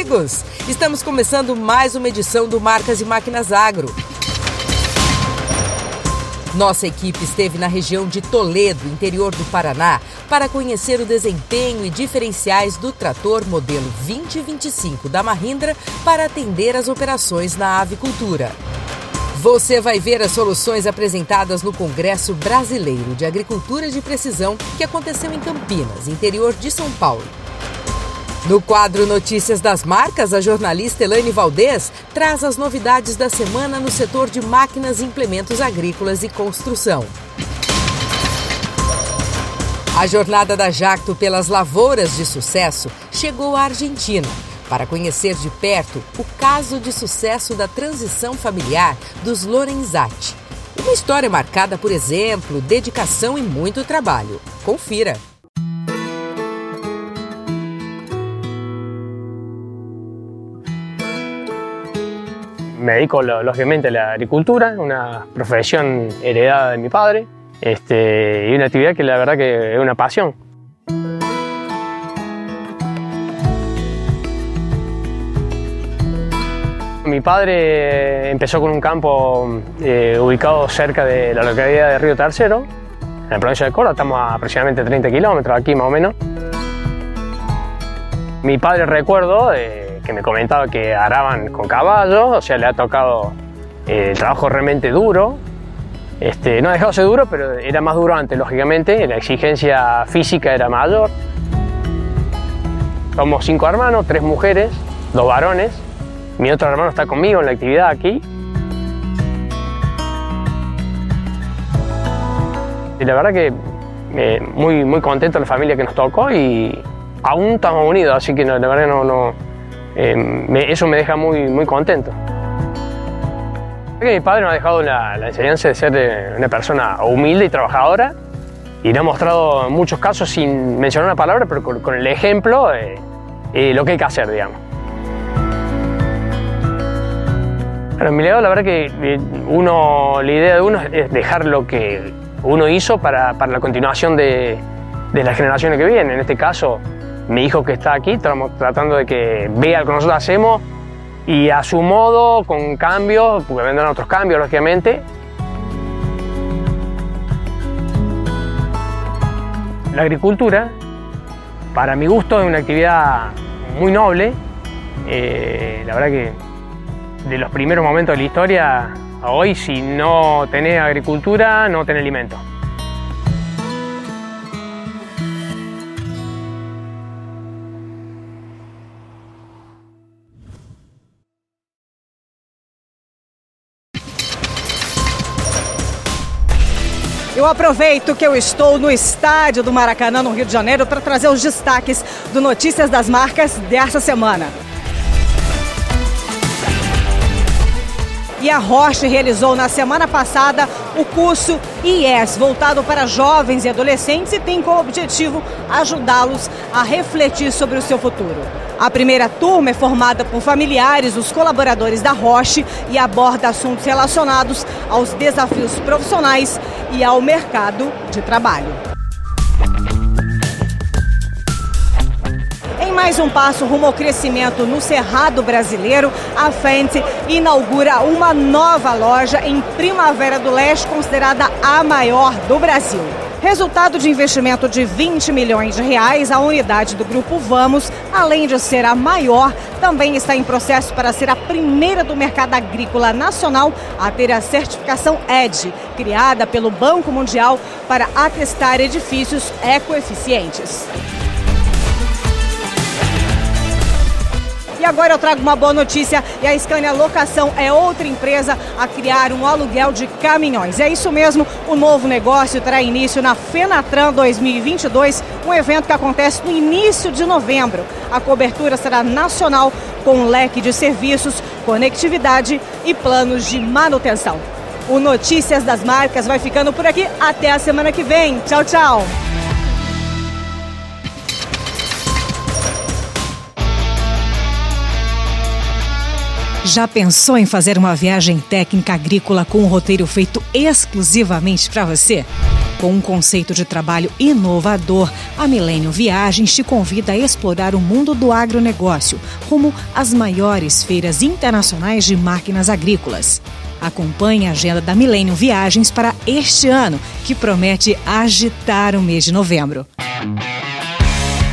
Amigos! Estamos começando mais uma edição do Marcas e Máquinas Agro. Nossa equipe esteve na região de Toledo, interior do Paraná, para conhecer o desempenho e diferenciais do trator modelo 2025 da Mahindra para atender as operações na avicultura. Você vai ver as soluções apresentadas no Congresso Brasileiro de Agricultura de Precisão que aconteceu em Campinas, interior de São Paulo. No quadro Notícias das Marcas, a jornalista Elaine Valdez traz as novidades da semana no setor de máquinas e implementos agrícolas e construção. A jornada da Jacto pelas lavouras de sucesso chegou à Argentina para conhecer de perto o caso de sucesso da transição familiar dos Lorenzati. Uma história marcada por exemplo, dedicação e muito trabalho. Confira! Me dedico lógicamente a la agricultura, una profesión heredada de mi padre este, y una actividad que la verdad que es una pasión. Mi padre empezó con un campo eh, ubicado cerca de la localidad de Río Tercero, en la provincia de Córdoba, estamos a aproximadamente 30 kilómetros aquí más o menos. Mi padre recuerdo, eh, que me comentaba que araban con caballos, o sea, le ha tocado eh, trabajo realmente duro. Este, no ha dejado de ser duro, pero era más duro antes, lógicamente, la exigencia física era mayor. Somos cinco hermanos, tres mujeres, dos varones. Mi otro hermano está conmigo en la actividad aquí. Y la verdad que eh, muy, muy contento la familia que nos tocó y aún estamos unidos, así que la verdad no, eh, eso me deja muy, muy contento. Mi padre nos ha dejado la, enseñanza de ser eh, una persona humilde y trabajadora y nos ha mostrado en muchos casos, sin mencionar una palabra, pero con, el ejemplo, eh, lo que hay que hacer, digamos. Bueno, mi legado, la verdad que uno, la idea de uno es dejar lo que uno hizo para, para la continuación de, de las generaciones que vienen. En este caso, mi hijo que está aquí, estamos tratando de que vea lo que nosotros hacemos y a su modo, con cambios, porque vendrán otros cambios, lógicamente. La agricultura, para mi gusto, es una actividad muy noble. Eh, la verdad que de los primeros momentos de la historia a hoy, si no tenés agricultura, no tenés alimento. Eu aproveito que eu estou no estádio do Maracanã, no Rio de Janeiro, para trazer os destaques do Notícias das Marcas dessa semana. E a Roche realizou na semana passada o curso IES, voltado para jovens e adolescentes, e tem como objetivo ajudá-los a refletir sobre o seu futuro. A primeira turma é formada por familiares dos colaboradores da Roche e aborda assuntos relacionados aos desafios profissionais e ao mercado de trabalho. Mais um passo rumo ao crescimento no Cerrado Brasileiro, a Fenty inaugura uma nova loja em Primavera do Leste, considerada a maior do Brasil. Resultado de investimento de 20 milhões de reais, a unidade do Grupo Vamos, além de ser a maior, também está em processo para ser a primeira do mercado agrícola nacional a ter a certificação ED, criada pelo Banco Mundial para atestar edifícios ecoeficientes. E agora eu trago uma boa notícia e a Scania Locação é outra empresa a criar um aluguel de caminhões. É isso mesmo, o novo negócio terá início na Fenatran 2022, um evento que acontece no início de novembro. A cobertura será nacional com um leque de serviços, conectividade e planos de manutenção. O Notícias das Marcas vai ficando por aqui. Até a semana que vem. Tchau, tchau. Já pensou em fazer uma viagem técnica agrícola com um roteiro feito exclusivamente para você? Com um conceito de trabalho inovador, a Milênio Viagens te convida a explorar o mundo do agronegócio, rumo às maiores feiras internacionais de máquinas agrícolas. Acompanhe a agenda da Milênio Viagens para este ano, que promete agitar o mês de novembro.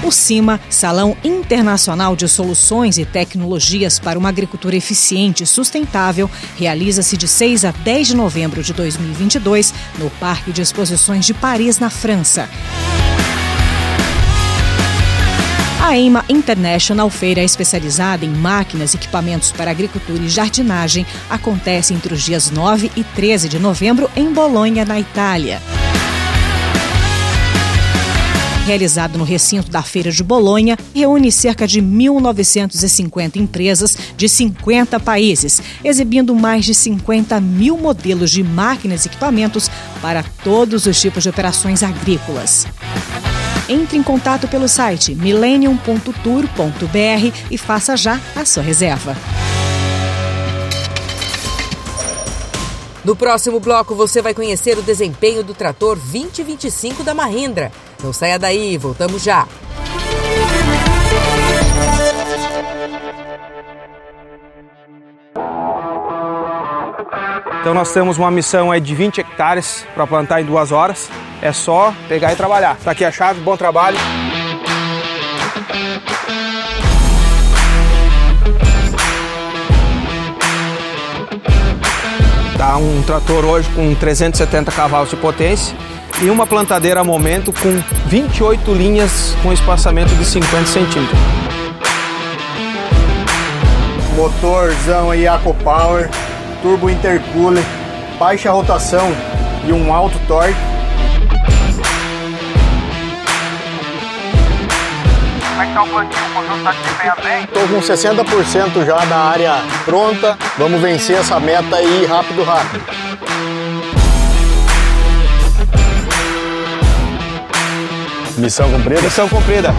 O CIMA, Salão Internacional de Soluções e Tecnologias para uma Agricultura Eficiente e Sustentável, realiza-se de 6 a 10 de novembro de 2022 no Parque de Exposições de Paris, na França. A EIMA International, feira especializada em máquinas e equipamentos para agricultura e jardinagem, acontece entre os dias 9 e 13 de novembro em Bolonha, na Itália realizado no recinto da Feira de Bolonha, reúne cerca de 1.950 empresas de 50 países, exibindo mais de 50 mil modelos de máquinas e equipamentos para todos os tipos de operações agrícolas. Entre em contato pelo site millennium.tour.br e faça já a sua reserva. No próximo bloco, você vai conhecer o desempenho do trator 2025 da Mahindra. Não saia daí, voltamos já. Então nós temos uma missão aí de 20 hectares para plantar em duas horas. É só pegar e trabalhar. Tá aqui a chave, bom trabalho. Um trator hoje com 370 cavalos de potência e uma plantadeira a momento com 28 linhas com espaçamento de 50 centímetros. Motorzão aí Power, turbo intercooler, baixa rotação e um alto torque. O plantio? O conjunto tá desempenha bem? Estou com 60% já da área pronta. Vamos vencer essa meta aí rápido, rápido. Missão cumprida? Missão cumprida.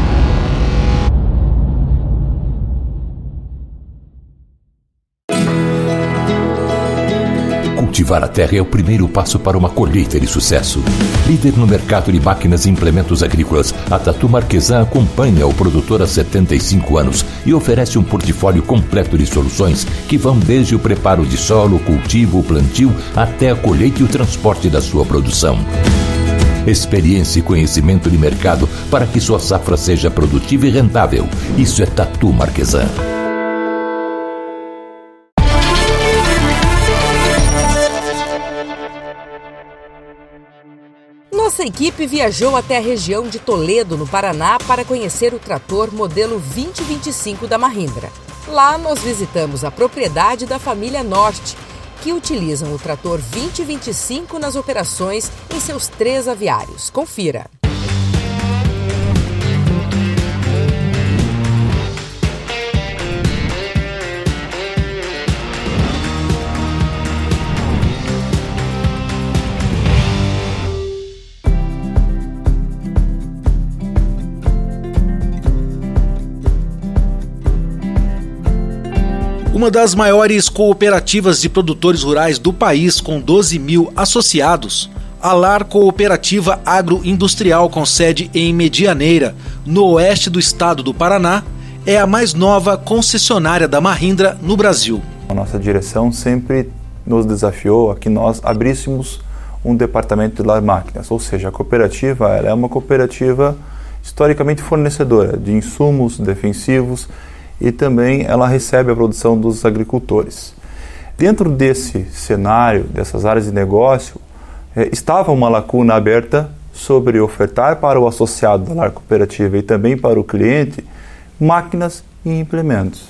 Cultivar a terra é o primeiro passo para uma colheita de sucesso. Líder no mercado de máquinas e implementos agrícolas, a Tatu Marquesan acompanha o produtor há 75 anos e oferece um portfólio completo de soluções que vão desde o preparo de solo, cultivo, plantio, até a colheita e o transporte da sua produção experiência e conhecimento de mercado para que sua safra seja produtiva e rentável. Isso é Tatu Marquesan. Nossa equipe viajou até a região de Toledo, no Paraná, para conhecer o trator modelo 2025 da Mahindra. Lá nós visitamos a propriedade da família Norte, que utilizam o trator 2025 nas operações em seus três aviários. Confira. Uma das maiores cooperativas de produtores rurais do país, com 12 mil associados, a LAR Cooperativa Agroindustrial, com sede em Medianeira, no oeste do estado do Paraná, é a mais nova concessionária da Mahindra no Brasil. A nossa direção sempre nos desafiou a que nós abríssemos um departamento de LAR Máquinas, ou seja, a cooperativa é uma cooperativa historicamente fornecedora de insumos defensivos, e também ela recebe a produção dos agricultores. Dentro desse cenário, dessas áreas de negócio, eh, estava uma lacuna aberta sobre ofertar para o associado da lar cooperativa e também para o cliente máquinas e implementos.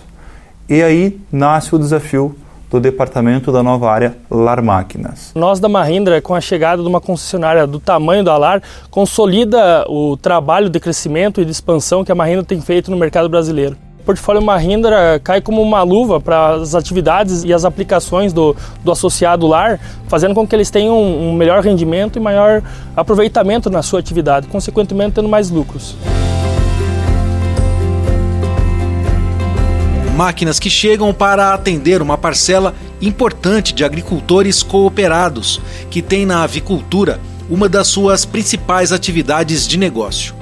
E aí nasce o desafio do departamento da nova área Lar Máquinas. Nós da Mahindra, com a chegada de uma concessionária do tamanho da Lar, consolida o trabalho de crescimento e de expansão que a Mahindra tem feito no mercado brasileiro portfólio Mahindra cai como uma luva para as atividades e as aplicações do, do associado lar, fazendo com que eles tenham um melhor rendimento e maior aproveitamento na sua atividade, consequentemente tendo mais lucros. Máquinas que chegam para atender uma parcela importante de agricultores cooperados, que tem na avicultura uma das suas principais atividades de negócio.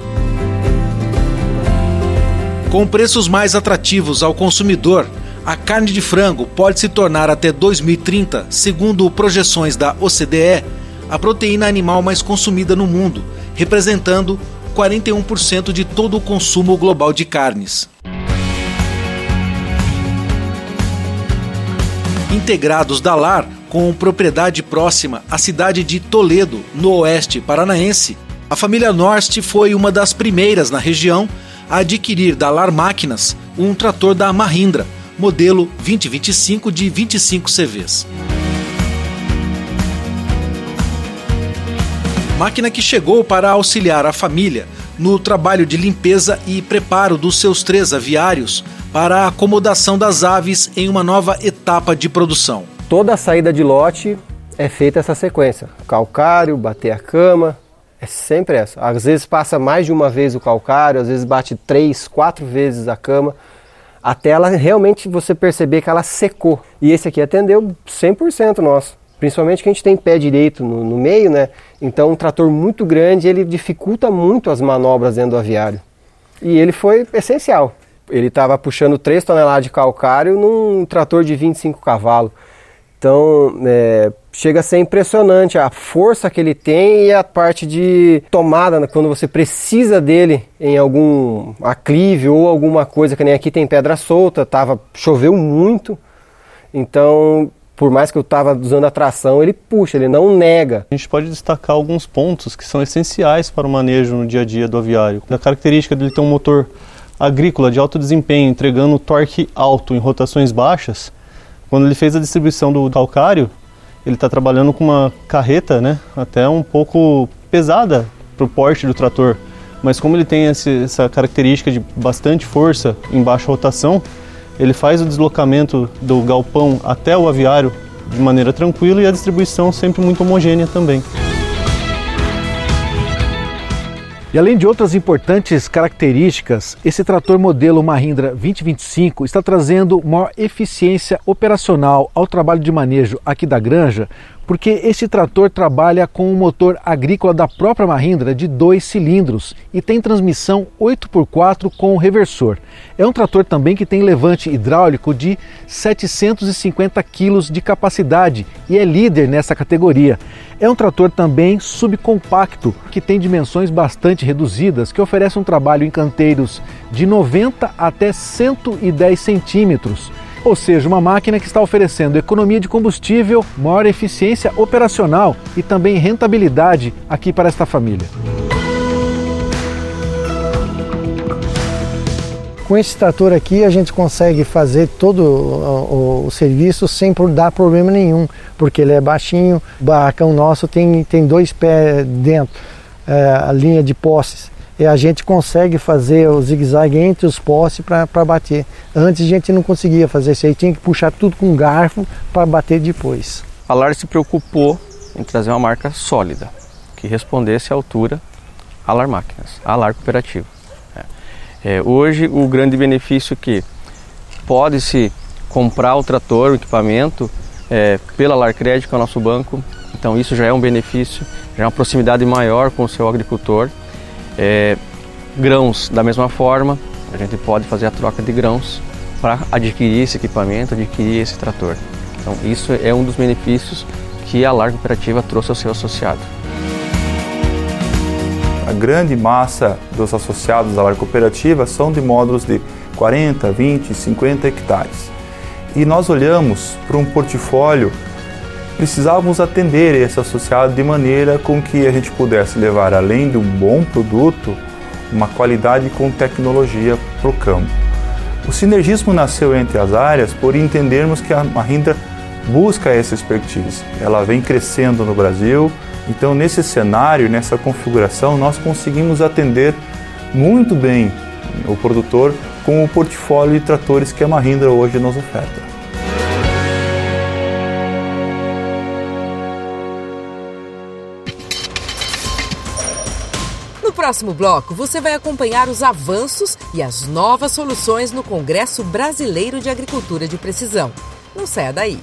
Com preços mais atrativos ao consumidor, a carne de frango pode se tornar até 2030, segundo projeções da OCDE, a proteína animal mais consumida no mundo, representando 41% de todo o consumo global de carnes. Integrados da LAR, com propriedade próxima à cidade de Toledo, no oeste paranaense, a família Norst foi uma das primeiras na região adquirir da LAR Máquinas um trator da Mahindra, modelo 2025 de 25 CVs. Máquina que chegou para auxiliar a família no trabalho de limpeza e preparo dos seus três aviários para a acomodação das aves em uma nova etapa de produção. Toda a saída de lote é feita essa sequência: calcário, bater a cama, é sempre essa. Às vezes passa mais de uma vez o calcário, às vezes bate três, quatro vezes a cama até ela realmente você perceber que ela secou. E esse aqui atendeu 100% nosso. Principalmente que a gente tem pé direito no, no, meio, né? Então um trator muito grande, ele dificulta muito as manobras dentro do aviário. E ele foi essencial. Ele estava puxando 3 toneladas de calcário num trator de 25 cavalos. Então, é, chega a ser impressionante a força que ele tem e a parte de tomada, né, quando você precisa dele em algum aclive ou alguma coisa, que nem aqui tem pedra solta, tava, choveu muito, então por mais que eu estava usando a tração, ele puxa, ele não nega. A gente pode destacar alguns pontos que são essenciais para o manejo no dia a dia do aviário. A característica dele ter um motor agrícola de alto desempenho, entregando torque alto em rotações baixas, quando ele fez a distribuição do calcário, ele está trabalhando com uma carreta, né, até um pouco pesada para o porte do trator. Mas como ele tem esse, essa característica de bastante força em baixa rotação, ele faz o deslocamento do galpão até o aviário de maneira tranquila e a distribuição sempre muito homogênea também. E além de outras importantes características, esse trator modelo Mahindra 2025 está trazendo maior eficiência operacional ao trabalho de manejo aqui da granja, porque esse trator trabalha com um motor agrícola da própria Mahindra de dois cilindros e tem transmissão 8x4 com reversor. É um trator também que tem levante hidráulico de 750 kg de capacidade e é líder nessa categoria. É um trator também subcompacto, que tem dimensões bastante reduzidas, que oferece um trabalho em canteiros de 90 até 110 centímetros ou seja, uma máquina que está oferecendo economia de combustível, maior eficiência operacional e também rentabilidade aqui para esta família. Com esse trator aqui a gente consegue fazer todo o, o, o, serviço sem dar problema nenhum, porque ele é baixinho, o barracão nosso tem, tem dois pés dentro, é, a linha de postes e a gente consegue fazer o zigue-zague entre os postes para bater. Antes a gente não conseguia fazer isso aí, tinha que puxar tudo com garfo para bater depois. A LAR se preocupou em trazer uma marca sólida, que respondesse à altura a LAR Máquinas, a LAR Cooperativa. É. É, hoje o grande benefício é que pode-se comprar o trator, o equipamento, é, pela LAR Crédito, que é o nosso banco, então isso já é um benefício, já é uma proximidade maior com o seu agricultor. É, grãos, da mesma forma, a gente pode fazer a troca de grãos para adquirir esse equipamento, adquirir esse trator. Então, isso é um dos benefícios que a Larga Cooperativa trouxe ao seu associado. A grande massa dos associados da Larga Cooperativa são de módulos de 40, 20, 50 hectares. E nós olhamos para um portfólio precisávamos atender esse associado de maneira com que a gente pudesse levar, além de um bom produto, uma qualidade com tecnologia para o campo. O sinergismo nasceu entre as áreas por entendermos que a Mahindra busca essa expertise. Ela vem crescendo no Brasil, então nesse cenário, nessa configuração, nós conseguimos atender muito bem o produtor com o portfólio de tratores que a Mahindra hoje nos oferta. Próximo bloco, você vai acompanhar os avanços e as novas soluções no Congresso Brasileiro de Agricultura de Precisão. Não saia daí.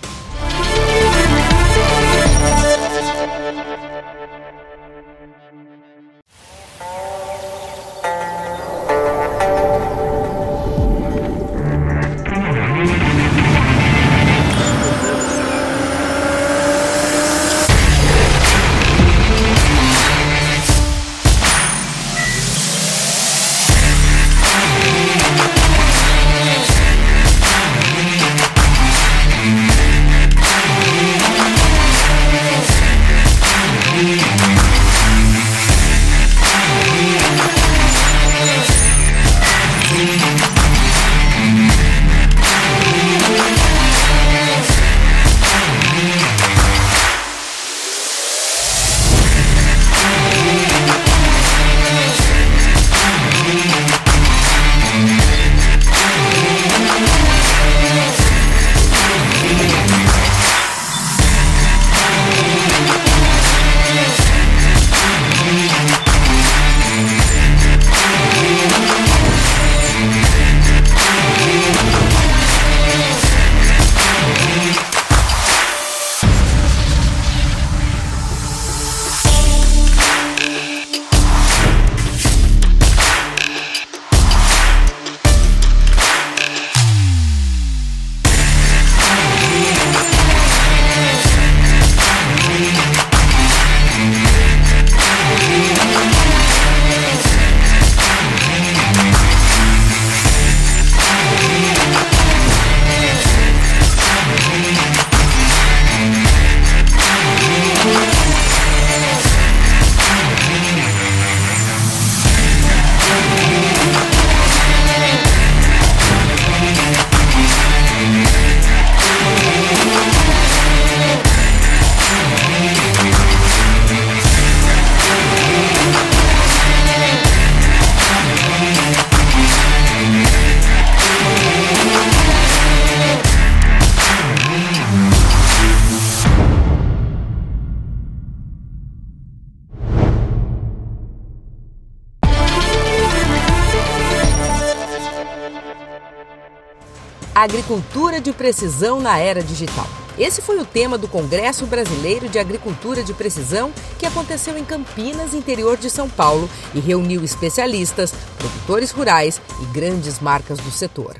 Agricultura de precisão na era digital. Esse foi o tema do Congresso Brasileiro de Agricultura de Precisão, que aconteceu em Campinas, interior de São Paulo, e reuniu especialistas, produtores rurais e grandes marcas do setor.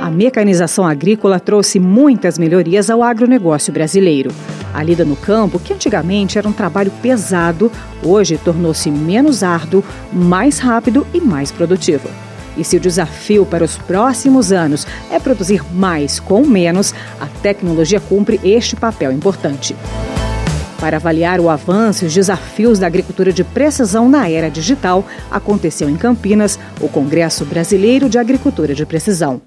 A mecanização agrícola trouxe muitas melhorias ao agronegócio brasileiro. A lida no campo, que antigamente era um trabalho pesado, hoje tornou-se menos árduo, mais rápido e mais produtivo. E se o desafio para os próximos anos é produzir mais com menos, a tecnologia cumpre este papel importante. Para avaliar o avanço e os desafios da agricultura de precisão na era digital, aconteceu em Campinas o Congresso Brasileiro de Agricultura de Precisão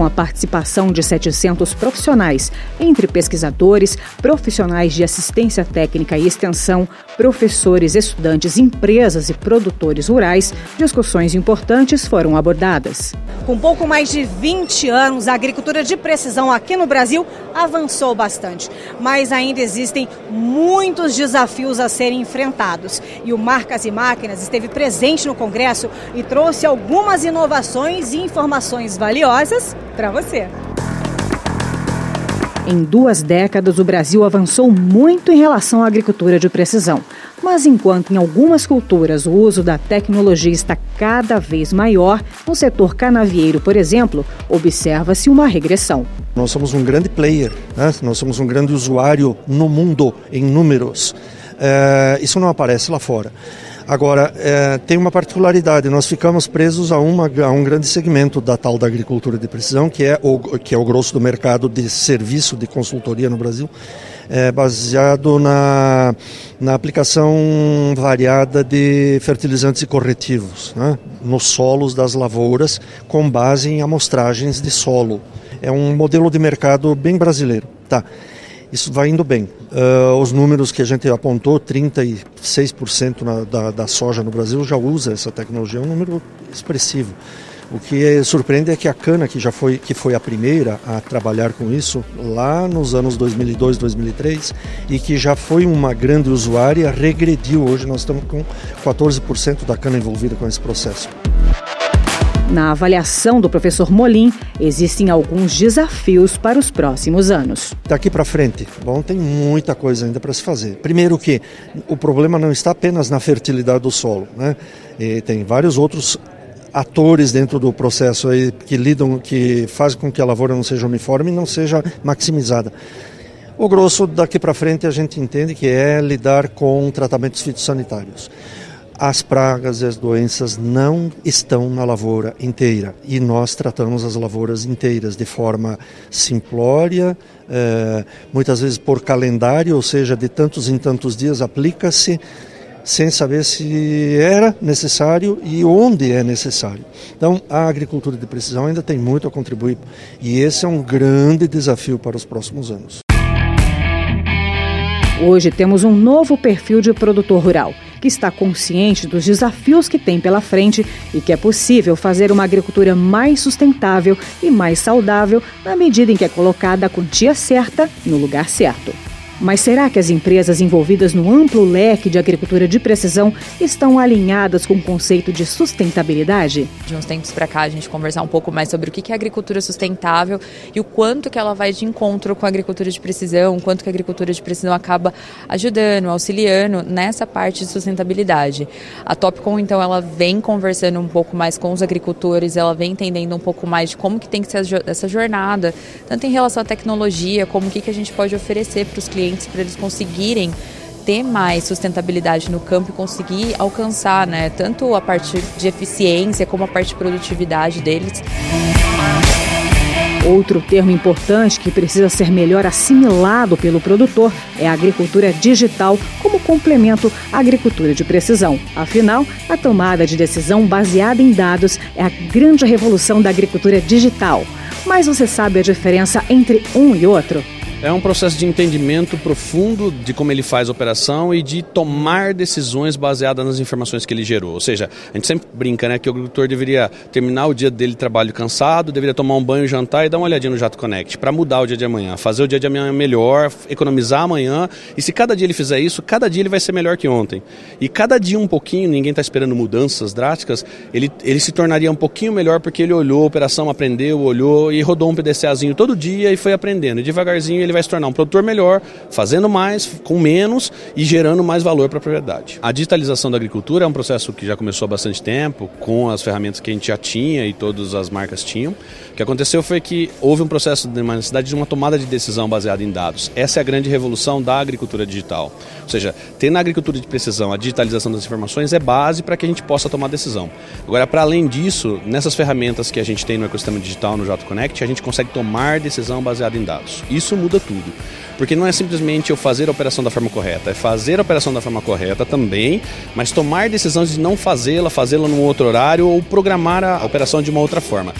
com a participação de 700 profissionais, entre pesquisadores, profissionais de assistência técnica e extensão, professores, estudantes, empresas e produtores rurais, discussões importantes foram abordadas. Com pouco mais de 20 anos, a agricultura de precisão aqui no Brasil avançou bastante, mas ainda existem muitos desafios a serem enfrentados. E o Marcas e Máquinas esteve presente no Congresso e trouxe algumas inovações e informações valiosas para você. Em duas décadas, o Brasil avançou muito em relação à agricultura de precisão. Mas enquanto em algumas culturas o uso da tecnologia está cada vez maior, no setor canavieiro, por exemplo, observa-se uma regressão. Nós somos um grande player, né? nós somos um grande usuário no mundo em números. É, isso não aparece lá fora. Agora, é, tem uma particularidade, nós ficamos presos a, uma, a um grande segmento da tal da agricultura de precisão, que é o, que é o grosso do mercado de serviço de consultoria no Brasil, é, baseado na, na aplicação variada de fertilizantes e corretivos né, nos solos das lavouras, com base em amostragens de solo. É um modelo de mercado bem brasileiro. Tá isso vai indo bem. Uh, os números que a gente apontou, 36% na, da, da soja no Brasil já usa essa tecnologia, é um número expressivo. O que surpreende é que a cana, que já foi, que foi a primeira a trabalhar com isso lá nos anos 2002, 2003, e que já foi uma grande usuária, regrediu. Hoje nós estamos com 14% da cana envolvida com esse processo. Na avaliação do professor Molim, existem alguns desafios para os próximos anos. Daqui para frente, bom, tem muita coisa ainda para se fazer. Primeiro que o problema não está apenas na fertilidade do solo, né? E tem vários outros atores dentro do processo aí que lidam, que fazem com que a lavoura não seja uniforme e não seja maximizada. O grosso daqui para frente a gente entende que é lidar com tratamentos fitossanitários as pragas e as doenças não estão na lavoura inteira e nós tratamos as lavouras inteiras de forma simplória, eh, muitas vezes por calendário, ou seja, de tantos em tantos dias aplica-se sem saber se era necessário e onde é necessário. Então, a agricultura de precisão ainda tem muito a contribuir e esse é um grande desafio para os próximos anos. Hoje temos um novo perfil de produtor rural que está consciente dos desafios que tem pela frente e que é possível fazer uma agricultura mais sustentável e mais saudável na medida em que é colocada a quantia certa no lugar certo. Mas será que as empresas envolvidas no amplo leque de agricultura de precisão estão alinhadas com o conceito de sustentabilidade? De uns tempos para cá, a gente conversar um pouco mais sobre o que é agricultura sustentável e o quanto que ela vai de encontro com a agricultura de precisão, o quanto que a agricultura de precisão acaba ajudando, auxiliando nessa parte de sustentabilidade. A Topcom, então, ela vem conversando um pouco mais com os agricultores, ela vem entendendo um pouco mais de como que tem que ser essa jornada, tanto em relação à tecnologia, como o que, que a gente pode oferecer para os clientes para eles conseguirem ter mais sustentabilidade no campo e conseguir alcançar, né, tanto a parte de eficiência como a parte de produtividade deles. Outro termo importante que precisa ser melhor assimilado pelo produtor é a agricultura digital como complemento à agricultura de precisão. Afinal, a tomada de decisão baseada em dados é a grande revolução da agricultura digital. Mas você sabe a diferença entre um e outro? É um processo de entendimento profundo de como ele faz a operação e de tomar decisões baseadas nas informações que ele gerou. Ou seja, a gente sempre brinca né, que o agricultor deveria terminar o dia dele de trabalho cansado, deveria tomar um banho, jantar e dar uma olhadinha no Jato Connect para mudar o dia de amanhã, fazer o dia de amanhã melhor, economizar amanhã. E se cada dia ele fizer isso, cada dia ele vai ser melhor que ontem. E cada dia um pouquinho, ninguém está esperando mudanças drásticas, ele, ele se tornaria um pouquinho melhor porque ele olhou a operação, aprendeu, olhou e rodou um PDCAzinho todo dia e foi aprendendo. E devagarzinho ele ele vai se tornar um produtor melhor, fazendo mais, com menos e gerando mais valor para a propriedade. A digitalização da agricultura é um processo que já começou há bastante tempo, com as ferramentas que a gente já tinha e todas as marcas tinham. O que aconteceu foi que houve um processo de uma necessidade de uma tomada de decisão baseada em dados. Essa é a grande revolução da agricultura digital. Ou seja, ter na agricultura de precisão a digitalização das informações é base para que a gente possa tomar decisão. Agora, para além disso, nessas ferramentas que a gente tem no ecossistema digital, no Jato Connect, a gente consegue tomar decisão baseada em dados. Isso muda tudo. Porque não é simplesmente eu fazer a operação da forma correta, é fazer a operação da forma correta também, mas tomar decisões de não fazê-la, fazê-la num outro horário ou programar a operação de uma outra forma.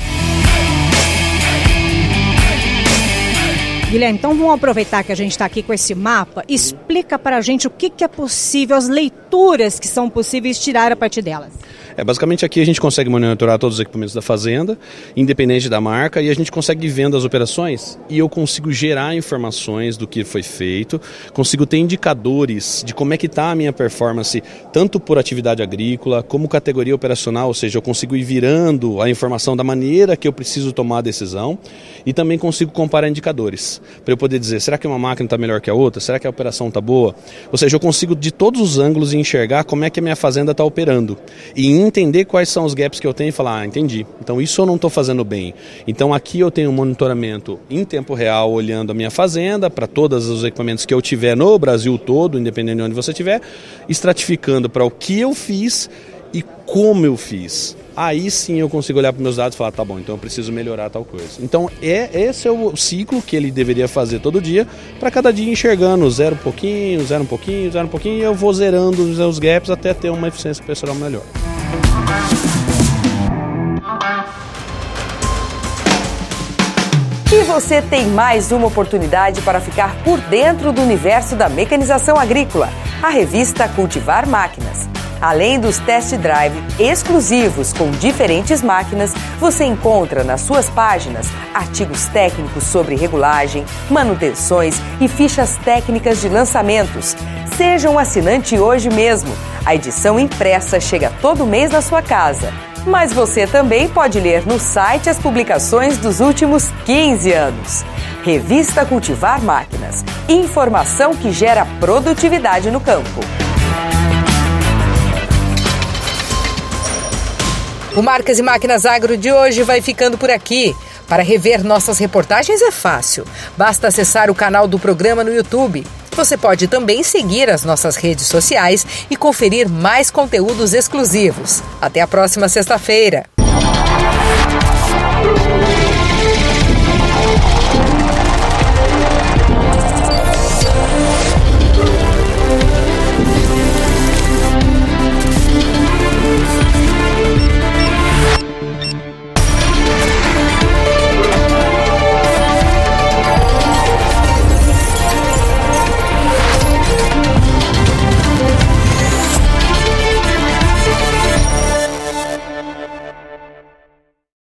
Guilherme, então vamos aproveitar que a gente está aqui com esse mapa. Explica para a gente o que, que é possível, as leituras que são possíveis tirar a partir delas. É, basicamente aqui a gente consegue monitorar todos os equipamentos da fazenda, independente da marca, e a gente consegue vendo as operações e eu consigo gerar informações do que foi feito, consigo ter indicadores de como é que está a minha performance, tanto por atividade agrícola como categoria operacional, ou seja, eu consigo ir virando a informação da maneira que eu preciso tomar a decisão e também consigo comparar indicadores para eu poder dizer, será que uma máquina está melhor que a outra? Será que a operação está boa? Ou seja, eu consigo de todos os ângulos enxergar como é que a minha fazenda está operando e entender quais são os gaps que eu tenho e falar, ah, entendi. Então isso eu não estou fazendo bem. Então aqui eu tenho um monitoramento em tempo real, olhando a minha fazenda para todos os equipamentos que eu tiver no Brasil todo, independente de onde você estiver, estratificando para o que eu fiz e como eu fiz aí sim eu consigo olhar para meus dados e falar, tá bom, então eu preciso melhorar tal coisa. Então é esse é o ciclo que ele deveria fazer todo dia, para cada dia enxergando zero um pouquinho, zero um pouquinho, zero um pouquinho, e eu vou zerando os gaps até ter uma eficiência pessoal melhor. Você tem mais uma oportunidade para ficar por dentro do universo da mecanização agrícola. A revista Cultivar Máquinas. Além dos test drive exclusivos com diferentes máquinas, você encontra nas suas páginas artigos técnicos sobre regulagem, manutenções e fichas técnicas de lançamentos. Seja um assinante hoje mesmo. A edição impressa chega todo mês na sua casa. Mas você também pode ler no site as publicações dos últimos 15 anos. Revista Cultivar Máquinas. Informação que gera produtividade no campo. O Marcas e Máquinas Agro de hoje vai ficando por aqui. Para rever nossas reportagens é fácil. Basta acessar o canal do programa no YouTube. Você pode também seguir as nossas redes sociais e conferir mais conteúdos exclusivos. Até a próxima sexta-feira.